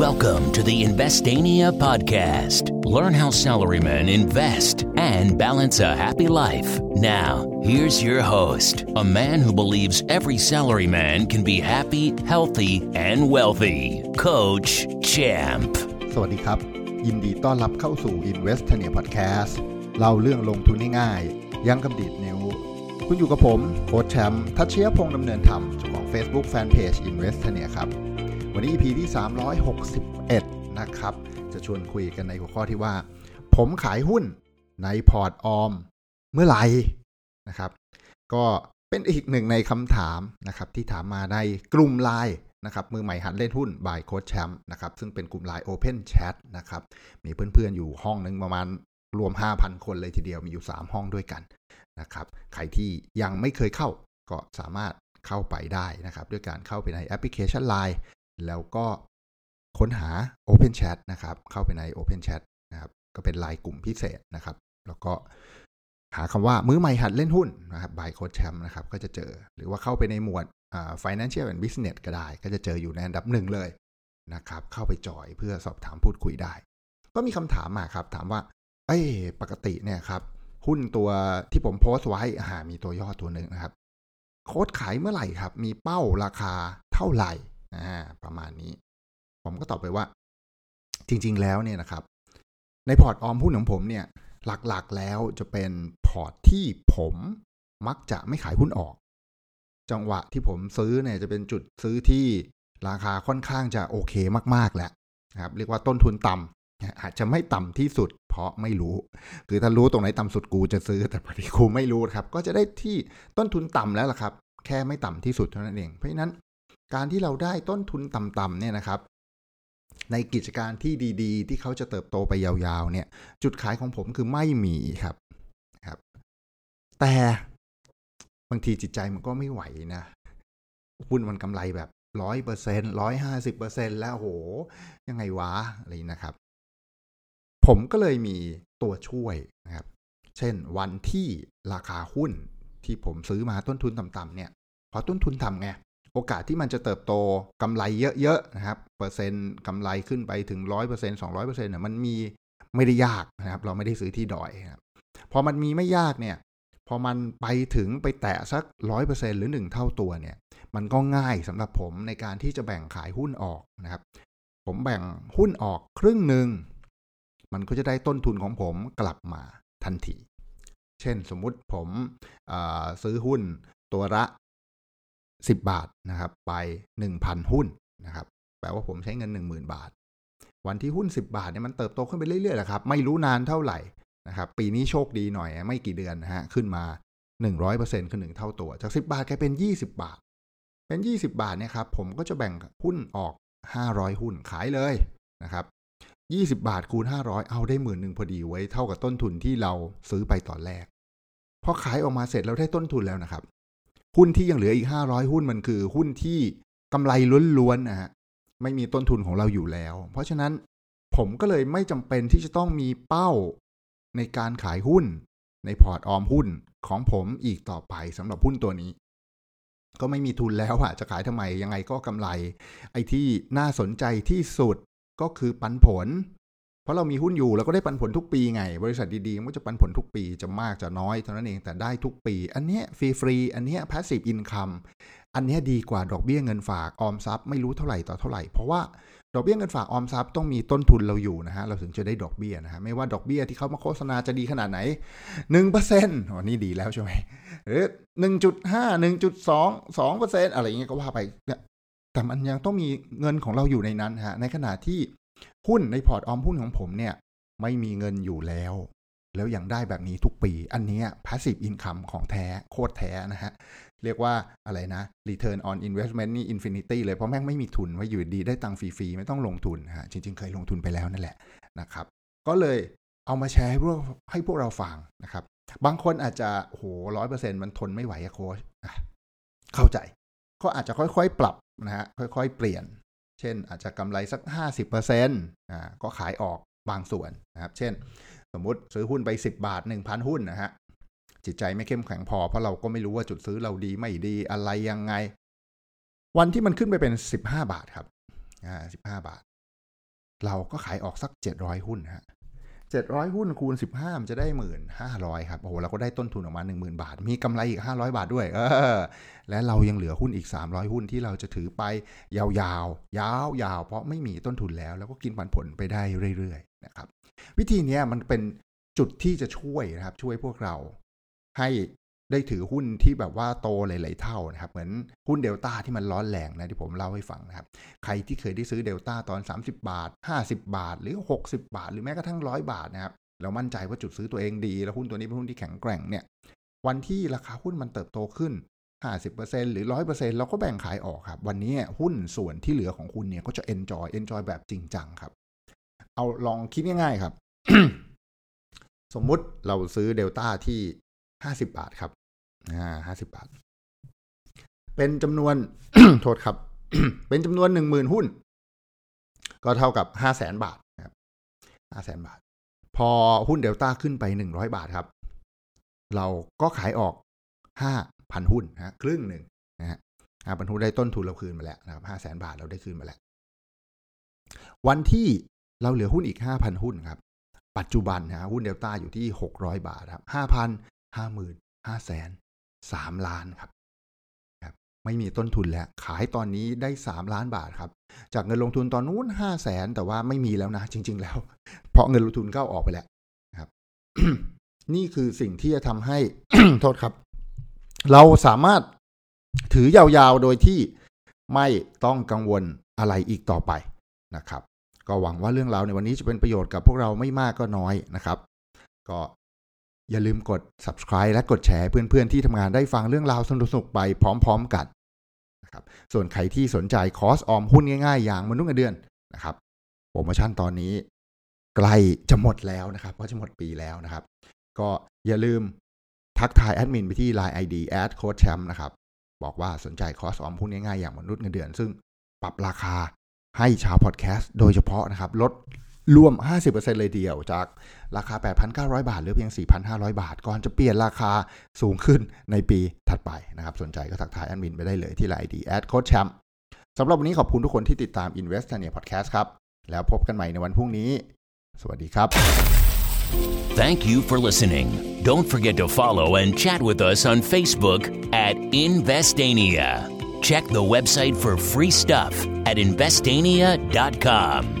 Welcome to the Investania podcast. Learn how salarymen invest and balance a happy life. Now, here's your host, a man who believes every salaryman can be happy, healthy, and wealthy, Coach Champ. สวัสดีครับ ยินดีต้อนรับเข้าสู่ Investania Podcast เล่าเรื่องลงทุนง่ายๆยังกับดีดนิ้ว คุณอยู่กับผมโค้ชแชมป์ทัชเชียพงษ์ดำเนินธรรมเจ้าของ Facebook Fanpage Investania ครับ วันนี้ EP ที่ 361 นะครับ จะชวนคุยกันในหัวข้อที่ว่า ผมขายหุ้นในพอร์ตออม เมื่อไหร่นะครับ ก็เป็นอีกหนึ่งในคำถามนะครับที่ถามมาในกลุ่มไลน์นะครับมือใหม่หัดเล่นหุ้น by โค้ชแชมป์นะครับซึ่งเป็นกลุ่มไลน์ Open Chat นะครับมีเพื่อนๆอยู่ห้องหนึ่งประมาณรวม 5,000 คนเลยทีเดียวมีอยู่ 3 ห้องด้วยกันนะครับใครที่ยังไม่เคยเข้าก็สามารถเข้าไปได้นะครับ ด้วยการเข้าไปในแอปพลิเคชัน Line แล้วก็ค้นหา Open Chat นะครับ เข้าไปใน Open Chat นะครับ ก็เป็นไลน์กลุ่มพิเศษนะครับ แล้วก็หาคำว่ามือใหม่หัดเล่นหุ้นนะครับ by Coach Champ นะครับ ก็จะเจอ หรือว่าเข้าไปในหมวด financial and business ก็ได้ ก็จะเจออยู่ในอันดับหนึ่งเลยนะครับ เข้าไปจอยเพื่อสอบถามพูดคุยได้ ก็มีคำถามมาครับ ถามว่า เอ้ปกติเนี่ยครับ หุ้นตัวที่ผมโพสต์ไว้หามีตัวย่อตัวหนึ่งนะครับ โค้ชขายเมื่อไหร่ครับ มีเป้าราคาเท่าไหร่ อ่าประมาณนี้ ผมก็ตอบไปว่า จริง ๆ แล้วเนี่ยนะครับ ในพอร์ตออมหุ้นของผมเนี่ย หลักๆแล้วจะเป็นพอร์ตที่ผมมักจะไม่ขายหุ้นออก จังหวะที่ผมซื้อเนี่ยจะเป็นจุดซื้อที่ราคาค่อนข้างจะโอเคมากๆแหละนะครับเรียกว่าต้นทุนต่ำอาจจะไม่ต่ำที่สุด เพราะไม่รู้ คือถ้ารู้ตรงไหนต่ำสุดกูจะซื้อแต่พอดีกูไม่รู้ครับ ก็จะได้ที่ต้นทุนต่ำแล้วล่ะครับ แค่ไม่ต่ำที่สุดเท่านั้นเอง เพราะฉะนั้น การที่เราได้ต้นทุนต่ำๆเนี่ยนะครับ ในกิจการที่ดีๆ ที่เขาจะเติบโตไปยาวๆเนี่ย จุดขายของผมคือไม่มีครับครับ แต่บางทีจิตใจมันก็ไม่ไหวนะหุ้นมันกำไรแบบร้อยเปอร์เซ็นร้อยห้าสิบเปอร์เซ็นแล้วโห ยังไงวะอะไรนะครับ ผมก็เลยมีตัวช่วยนะครับ เช่นวันที่ราคาหุ้นที่ผมซื้อมาต้นทุนต่ำๆเนี่ย พอต้นทุนต่ำไง โอกาสที่มันจะเติบโตกำไรเยอะๆนะครับเปอร์เซ็นต์กำไรขึ้นไปถึงร้อยเปอร์เซ็นต์สองร้อยเปอร์เซ็นต์เนี่ยมันมีไม่ได้ยากนะครับ เราไม่ได้ซื้อที่ดอยครับพอมันมีไม่ยากเนี่ยพอมันไปถึงไปแตะสักร้อยเปอร์เซ็นหรือหนึ่งเท่าตัวเนี่ย มันก็ง่ายสำหรับผมในการที่จะแบ่งขายหุ้นออกนะครับ ผมแบ่งหุ้นออกครึ่งหนึ่งมันก็จะได้ต้นทุนของผมกลับมาทันที เช่นสมมุติผมซื้อหุ้นตัวละ 10 บาทนะครับไป 1,000 หุ้นนะครับแปลว่าผมใช้เงิน 10,000 บาท วันที่หุ้น 10 บาทเนี่ยมันเติบโตขึ้นไปเรื่อยๆแหละครับไม่รู้นานเท่าไหร่นะครับปีนี้โชคดีหน่อยไม่กี่เดือนนะฮะขึ้นมา 100%คือ1เท่าตัว จาก 10 บาทกลายเป็น 20 บาท เป็น 20 บาทเนี่ยครับผมก็จะแบ่งหุ้นออก 500 หุ้นขายเลยนะครับ20 บาทคูณ 500 เอาได้หมื่นหนึ่งพอดีไว้เท่ากับต้นทุนที่เราซื้อไปตอนแรกพอขายออกมาเสร็จเราได้ต้นทุนแล้วนะครับ หุ้นที่ยังเหลืออีก 500 หุ้นมันคือหุ้นที่กำไรล้วนๆนะฮะไม่มีต้นทุนของเราอยู่แล้ว เพราะฉะนั้นผมก็เลยไม่จำเป็นที่จะต้องมีเป้าในการขายหุ้น ในพอร์ตออมหุ้นของผมอีกต่อไปสำหรับหุ้นตัวนี้ ก็ไม่มีทุนแล้วอะจะขายทำไมยังไงก็กำไร ไอ้ที่น่าสนใจที่สุดก็คือปันผล เพราะเรามีหุ้นอยู่เราก็ได้ปันผลทุกปีไง บริษัทดีๆมันจะปันผลทุกปีจะมากจะน้อยเท่านั้นเองแต่ได้ทุกปี อันเนี้ยฟรีฟรีอันเนี้ย passive income อันเนี้ยดีกว่าดอกเบี้ยเงินฝากออมทรัพย์ไม่รู้เท่าไหร่ต่อเท่าไหร่ เพราะว่าดอกเบี้ยเงินฝากออมทรัพย์ต้องมีต้นทุนเราอยู่นะฮะเราถึงจะได้ดอกเบี้ยนะฮะไม่ว่าดอกเบี้ยที่เขามาโฆษณาจะดีขนาดไหนหนึ่งเปอร์เซ็นต์อ๋อนี่ดีแล้วใช่ไหมหรือหนึ่งจุดห้าหนึ่งจุดสองสองเปอร์เซ็นต์อะไรอย่างเงี้ยก็ว่าไปแต่มันยังต้องมีเงินของเราอยู่ในนั้นฮะในขณะที่ หุ้นในพอร์ตออมหุ้นของผมเนี่ยไม่มีเงินอยู่แล้ว แล้วยังได้แบบนี้ทุกปี อันนี้ passive income ของแท้โคตรแท้นะฮะ เรียกว่าอะไรนะ return on investment นี่ infinity เลย เพราะแม่งไม่มีทุนไว้อยู่ดีได้ตังค์ฟรี ๆ ไม่ต้องลงทุนฮะจริง ๆ เคยลงทุนไปแล้วนั่นแหละนะครับ ก็เลยเอามาแชร์ให้พวกให้พวกเราฟังนะครับ บางคนอาจจะโหร้อยเปอร์เซ็นต์มันทนไม่ไหวอะโค้ชเข้าใจ ก็อาจจะค่อยๆ ปรับนะฮะค่อยๆ เปลี่ยน เช่นอาจจะกำไรสัก 50%อ่าก็ขายออกบางส่วนนะครับ เช่น สมมุติซื้อหุ้นไป 10 บาท 1,000 หุ้นนะฮะจิตใจไม่เข้มแข็งพอเพราะเราก็ไม่รู้ว่าจุดซื้อเราดีไม่ดีอะไรยังไง วันที่มันขึ้นไปเป็น 15 บาทครับอ่า15 บาท เราก็ขายออกสัก 700 หุ้นฮะ 700 หุ้นคูณ 15 มันจะได้ 1,500 ครับ โอ้โหเราก็ได้ต้นทุนออกมา 10,000 บาท มีกำไรอีก 500 บาทด้วย เออ และเรายังเหลือหุ้นอีก 300 หุ้นที่เราจะถือไปยาวๆ ยาวๆ เพราะไม่มีต้นทุนแล้ว แล้วก็กินปันผลไปได้เรื่อยๆ นะครับ วิธีนี้มันเป็นจุดที่จะช่วยนะครับ ช่วยพวกเราให้ ได้ถือหุ้นที่แบบว่าโตหลาย ๆ เท่านะครับ เหมือนหุ้นเดลต้าที่มันร้อนแรงนะที่ผมเล่าให้ฟังนะครับ ใครที่เคยได้ซื้อเดลต้าตอน 30 บาท 50 บาท หรือ 60 บาท หรือแม้กระทั่งร้อยบาทนะครับเรามั่นใจว่าจุดซื้อตัวเองดี แล้วหุ้นตัวนี้เป็นหุ้นที่แข็งแกร่งเนี่ย วันที่ราคาหุ้นมันเติบโตขึ้น 50%หรือ 100%เราก็แบ่งขายออกครับ วันนี้หุ้นส่วนที่เหลือของคุณเนี่ยก็จะ enjoy enjoy แบบจริงจังครับ เอาลองคิดง่าย ๆ ครับ สมมุติเราซื้อเดลต้าที่ 50 บาทครับ อ่าห้าสิบบาท เป็นจำนวน โทษครับ เป็นจำนวนหนึ่งหมื่นหุ้น ก็เท่ากับห้าแสนบาทครับห้าแสนบาท พอหุ้นเดลต้าขึ้นไปหนึ่งร้อยบาทครับ เราก็ขายออกห้าพันหุ้นนะครึ่งหนึ่งนะฮะห้าพันหุ้นได้ต้นทุนเราคืนมาแล้วนะครับห้าแสนบาทเราได้คืนมาแล้ว วันที่เราเหลือหุ้นอีกห้าพันหุ้นครับ ปัจจุบันนะหุ้นเดลต้าอยู่ที่หกร้อยบาทครับห้าพันห้าหมื่นห้าแสน สามล้านครับครับ ไม่มีต้นทุนแล้ว ขายตอนนี้ได้สามล้านบาทครับ จากเงินลงทุนตอนนู้นห้าแสนแต่ว่าไม่มีแล้วนะ จริง ๆ แล้ว เพราะเงินลงทุนก็ออกไปแล้วครับ นี่คือสิ่งที่จะทำให้โทษครับ เราสามารถถือยาวๆโดยที่ไม่ต้องกังวลอะไรอีกต่อไปนะครับ ก็หวังว่าเรื่องราวในวันนี้จะเป็นประโยชน์กับพวกเราไม่มากก็น้อยนะครับ ก็ อย่าลืมกด subscribe และกดแชร์เพื่อนๆที่ทำงานได้ฟังเรื่องราวสนุกๆไปพร้อม ๆกันนะครับส่วนใครที่สนใจคอร์สออมหุ้นง่ายๆ อย่างมนุษย์เงินเดือนนะครับโปรโมชั่นตอนนี้ใกล้จะหมดแล้วนะครับเพราะจะหมดปีแล้วนะครับ ก็อย่าลืมทักทายแอดมินไปที่ Line ID แอดโค้ชแชมป์นะครับบอกว่าสนใจคอร์สออมหุ้นง่ายๆอย่างมนุษย์เงินเดือน ซึ่งปรับราคาให้ชาวพอดแคสต์โดยเฉพาะนะครับลด รวม 50%เลยเดียวจากราคา 8,900 บาท หรือเพียง 4,500 บาท ก่อนจะเปลี่ยนราคาสูงขึ้นในปีถัดไปนะครับ สนใจก็ทักทายแอดมินไปได้เลยที่ Line ID แอดโค้ชแชมป์สำหรับวันนี้ขอบคุณทุกคนที่ติดตาม Invest เนีย Podcast ครับ แล้วพบกันใหม่ในวันพรุ่งนี้ สวัสดีครับ Thank you for listening. Don't forget to follow and chat with us on Facebook at Investania. Check the website for free stuff at investania.com.